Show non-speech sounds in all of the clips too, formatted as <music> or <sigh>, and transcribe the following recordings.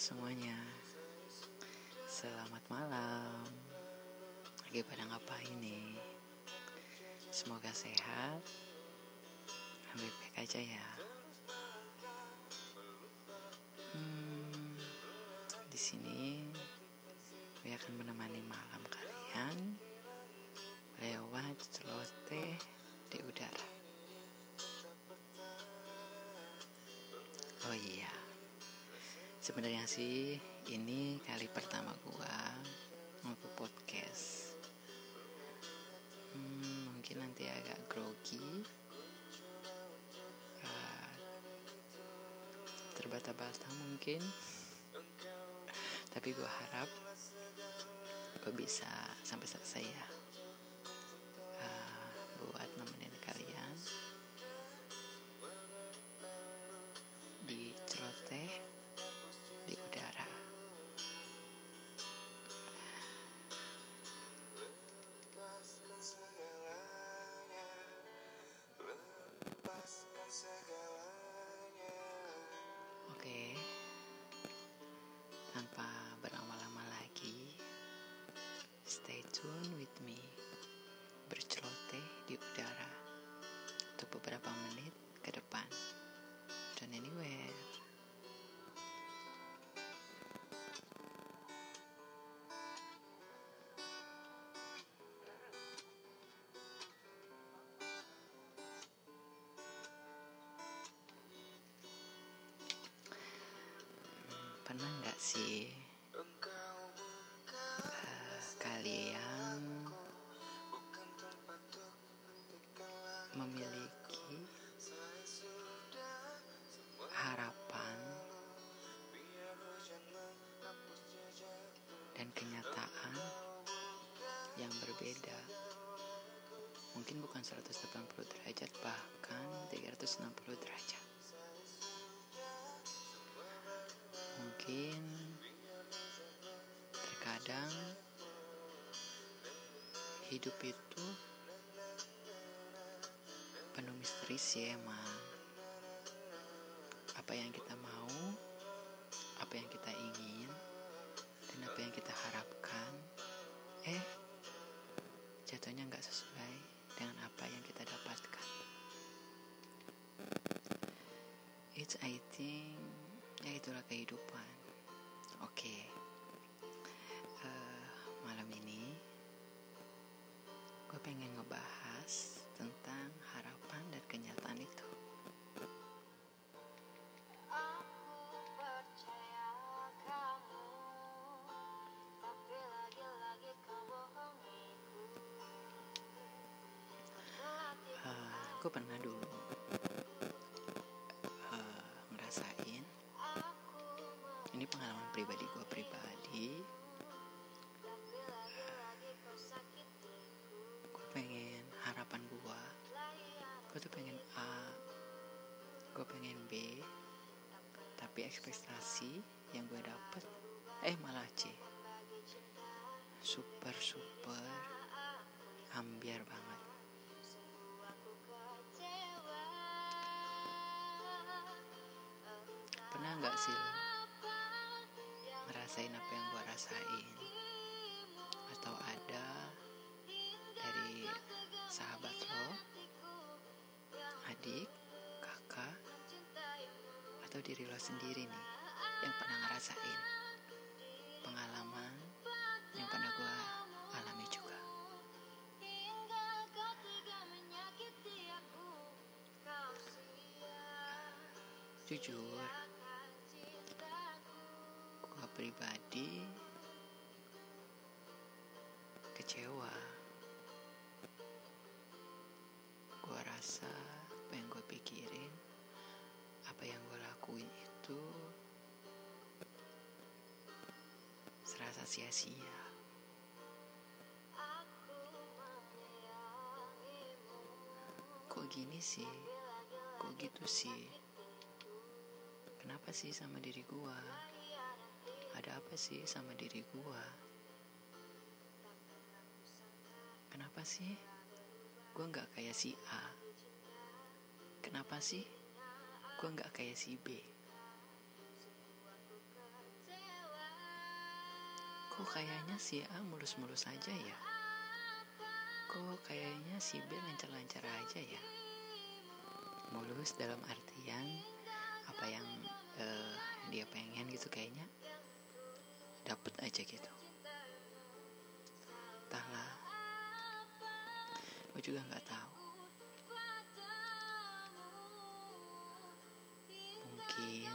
Semuanya. Selamat malam. Lagi pada ngapain nih? Semoga sehat. Baik-baik aja ya. Hmm, Di sini Gue akan menemani malam kalian Lewat celoteh di udara Sebenarnya sih ini kali pertama gua untuk podcast. Hmm, mungkin nanti agak grogi, uh, terbata-bata mungkin. Tapi gua harap gua bisa sampai selesai ya. Stay tune with me, berceloteh di udara untuk beberapa menit ke depan. Don't anywhere. pernah nggak sih 180 derajat bahkan 360 derajat. Mungkin terkadang hidup itu penuh misteri sih emang. Apa yang kita mau apa yang kita ingin dan apa yang kita harapkan eh jatuhnya nggak sesuai apa yang kita dapatkan. It's I think ya itulah kehidupan gue pernah dulu uh, ngerasain? Ini pengalaman pribadi gue pribadi. Gue pengen harapan gue gue tuh pengen A gue pengen B tapi ekspektasi nggak sih lo? Ngerasain apa yang gue rasain? Atau ada dari sahabat lo? Adik kakak atau diri lo sendiri nih yang pernah ngerasain? Pengalaman yang pernah gue alami juga. Jujur pribadi kecewa. Gue rasa apa yang gue pikirin apa yang gue lakuin itu serasa sia-sia. Kok gini sih? Kok gitu sih? Kenapa sih sama diri ada apa sih sama diri gua? Kenapa sih gua nggak kayak si A? Kenapa sih gua nggak kayak si B? Kok kayaknya si A mulus-mulus aja ya? Kok kayaknya si B lancar-lancar aja ya? Mulus dalam artian apa yang uh, dia pengen gitu kayaknya dapet aja gitu. Entahlah. Gue juga nggak tahu. Mungkin.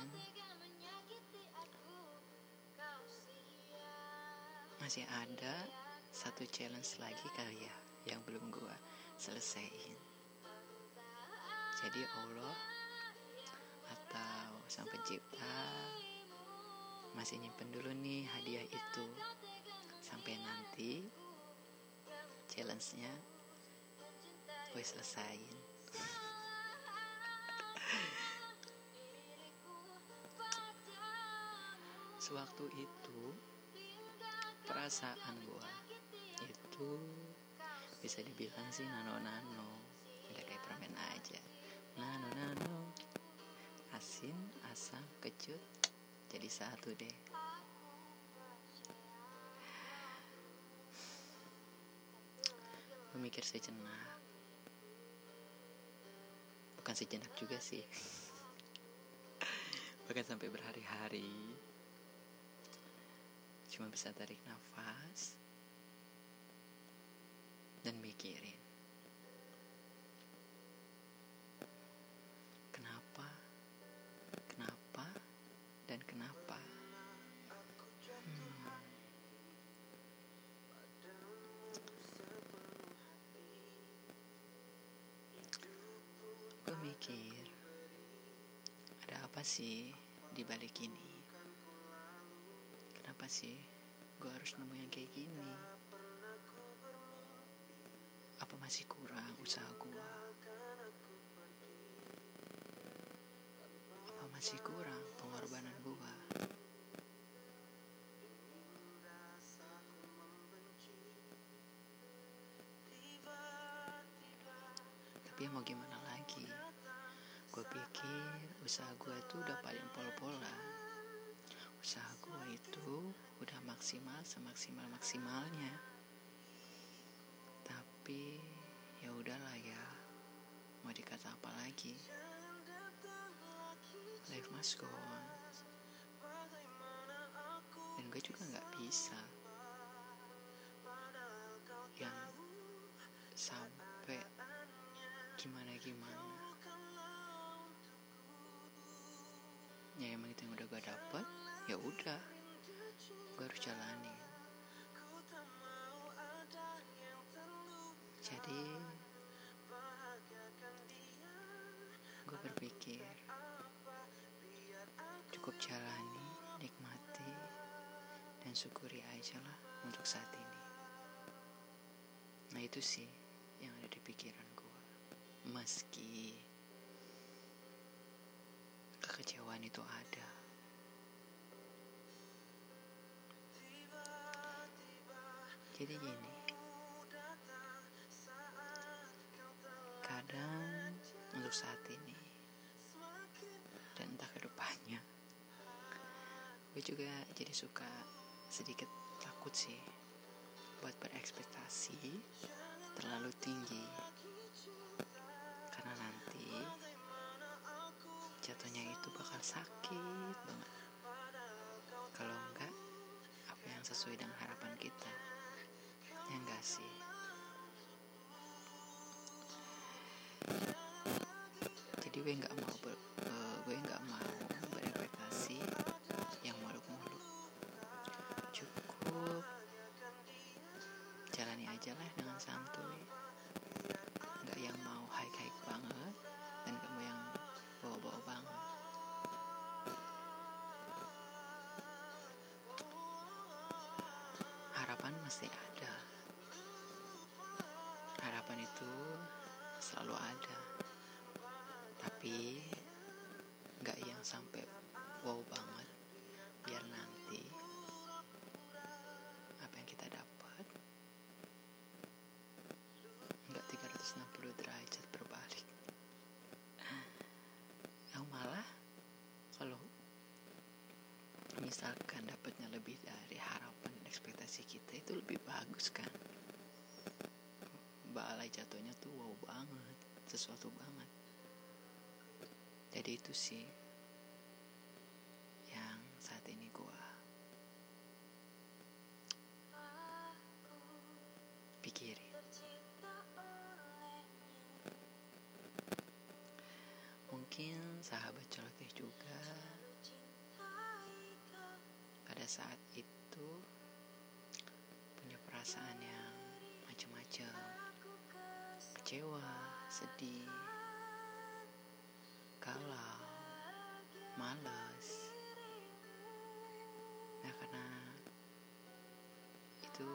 Masih ada satu challenge lagi kali ya yang belum gue selesaiin. Jadi Allah atau sang pencipta masih nyimpen dulu nih hadiah itu. Sampai nanti challenge-nya gue selesain. <laughs> Sewaktu itu perasaan gue itu bisa dibilang sih nano-nano. Udah kayak permen aja. Nano-nano. Asin asam kecut jadi satu deh. Memikir sejenak. Bukan sejenak juga sih. <laughs> Bahkan sampai berhari-hari. Cuma bisa tarik nafas dan mikirin kenapa kenapa dan kenapa hmm. gue mikir ada apa sih di balik ini? Kenapa sih gue harus nemu yang kayak gini? Apa masih kurang usaha gue apa masih kurang pengorbanan gue maksimal semaksimal maksimalnya. Tapi ya udahlah ya. Mau dikata apa lagi? Life must go on. Dan gue juga nggak bisa yang sampai gimana gimana ya emang itu yang udah gue dapet ya udah gue harus jalani. Jadi gue berpikir cukup jalani nikmati dan syukuri aja lah untuk saat ini. Nah itu sih yang ada di pikiran gue meski kekecewaan itu ada jadi gini. Kadang untuk saat ini dan entah ke depannya gue juga jadi suka sedikit takut sih buat berekspektasi terlalu tinggi. Karena nanti jatuhnya itu bakal sakit banget. Kalau enggak apa yang sesuai dengan harapan kita ya enggak sih jadi gue nggak mau ber, uh, gue nggak mau berekspektasi yang muluk-muluk. Cukup. Jalani aja lah dengan santuy. Nggak yang mau high-high banget dan gak mau yang bawa-bawa banget. Harapan masih ada selalu ada. Tapi nggak yang sampai wow banget. Biar nanti apa yang kita dapat nggak 360 derajat berbalik. Oh malah kalau misalkan dapatnya lebih dari harapan dan ekspektasi kita itu lebih bagus kan? Balai jatuhnya tuh wow banget sesuatu banget. Jadi itu sih yang saat ini gua pikirin. Mungkin sahabat celoteh juga pada saat itu punya perasaan yang macam-macam kecewa sedih galau males. Nah karena itu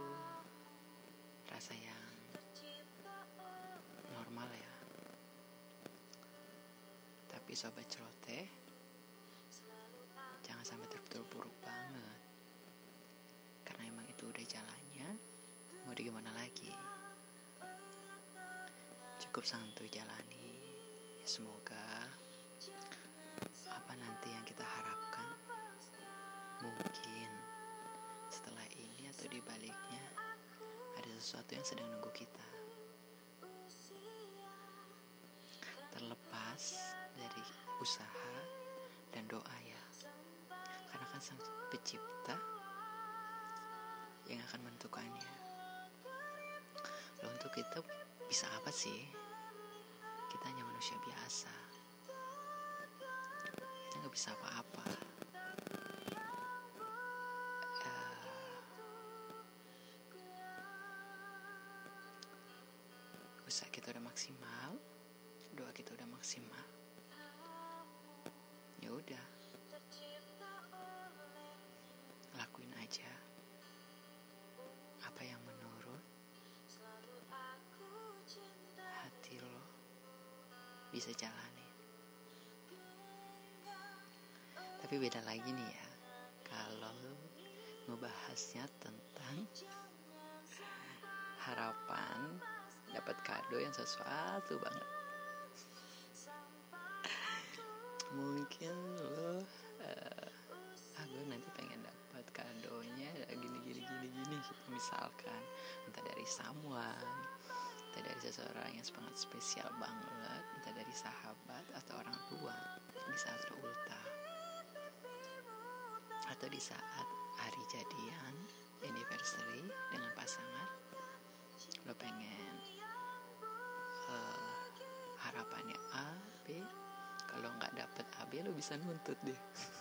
rasa yang normal ya. Tapi sobat celoteh jangan sampai terpuruk banget. Karena emang itu udah jalannya mau di gimana lagi cukup santuy jalani. Semoga apa nanti yang kita harapkan mungkin setelah ini atau di baliknya ada sesuatu yang sedang nunggu kita. Terlepas dari usaha dan doa ya. Karena kan sang pencipta yang akan menentukannya. Loh untuk kita bisa apa sih? Kita hanya manusia biasa. Kita nggak bisa apa-apa. Uh, usaha kita udah maksimal doa kita udah maksimal. Ya udah bisa jalani. Tapi beda lagi nih ya kalau ngebahasnya tentang harapan dapat kado yang sesuatu banget. <laughs> Mungkin lo uh, nanti pengen dapat kadonya gini gini gini gini gitu. Misalkan entah dari someone entah dari seseorang yang sangat spesial banget. Entah dari sahabat atau orang tua di saat lo atau di saat hari jadian anniversary dengan pasangan. Lo pengen uh, harapannya A B. Kalau nggak dapet A B lo bisa nuntut deh <laughs>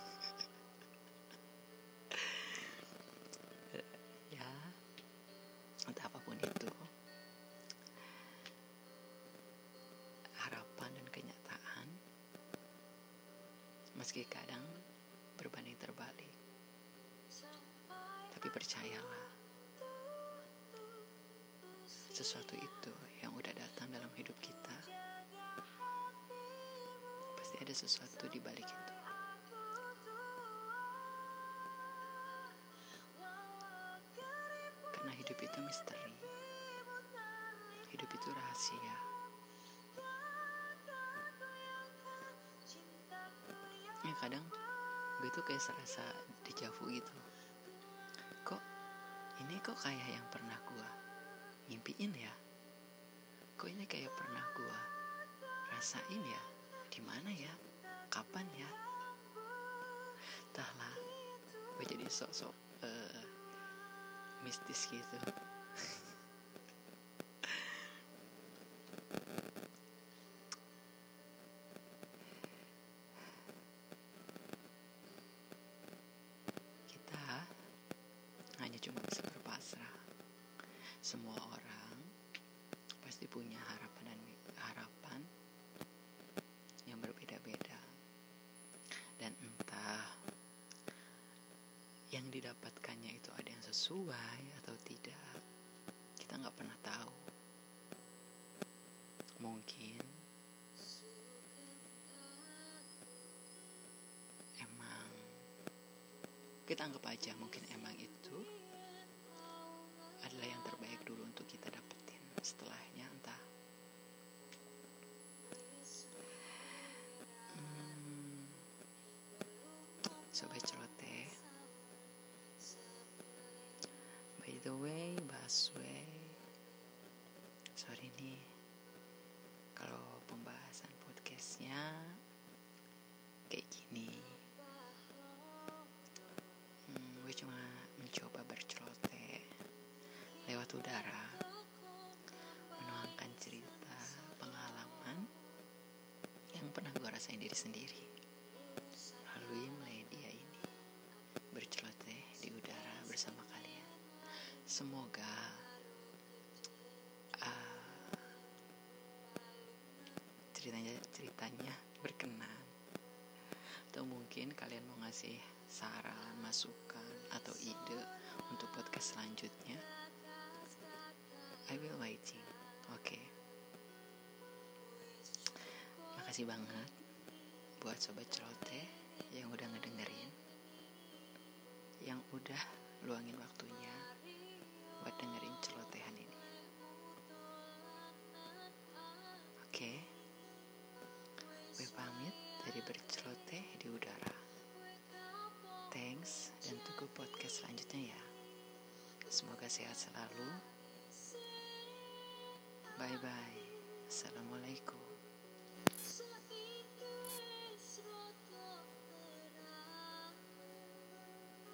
sesuatu itu yang udah datang dalam hidup kita pasti ada sesuatu di balik itu. Karena hidup itu misteri. Hidup itu rahasia. Ya kadang gue tuh kayak serasa dijavu gitu. Kok ini kok kayak yang pernah mimpiin ya. Kok ini kayak pernah gue rasain ya? Di mana ya? Kapan ya? Entahlah gue jadi sok-sok uh, mistis gitu kita hanya cuma bisa berpasrah semua orang pasti punya harapan dan harapan yang berbeda-beda dan entah yang didapatkannya itu ada yang sesuai atau tidak kita nggak pernah tahu. Mungkin emang kita anggap aja mungkin emang itu adalah yang terbaik dulu untuk kita dapetin setelahnya entah. Hmm, sobat udara menuangkan cerita pengalaman yang pernah gue rasain diri sendiri melalui media ini berceloteh di udara bersama kalian. Semoga ah, ceritanya ceritanya berkenan. Atau mungkin kalian mau ngasih saran, masukan, atau ide untuk podcast selanjutnya I will waiting. Oke. Okay. Makasih banget buat sobat celoteh yang udah ngedengerin. Yang udah luangin waktunya buat dengerin celotehan ini. Oke. Okay. Gue pamit dari berceloteh di udara. Thanks dan tunggu podcast selanjutnya ya. Semoga sehat selalu. Bye bye. Assalamualaikum.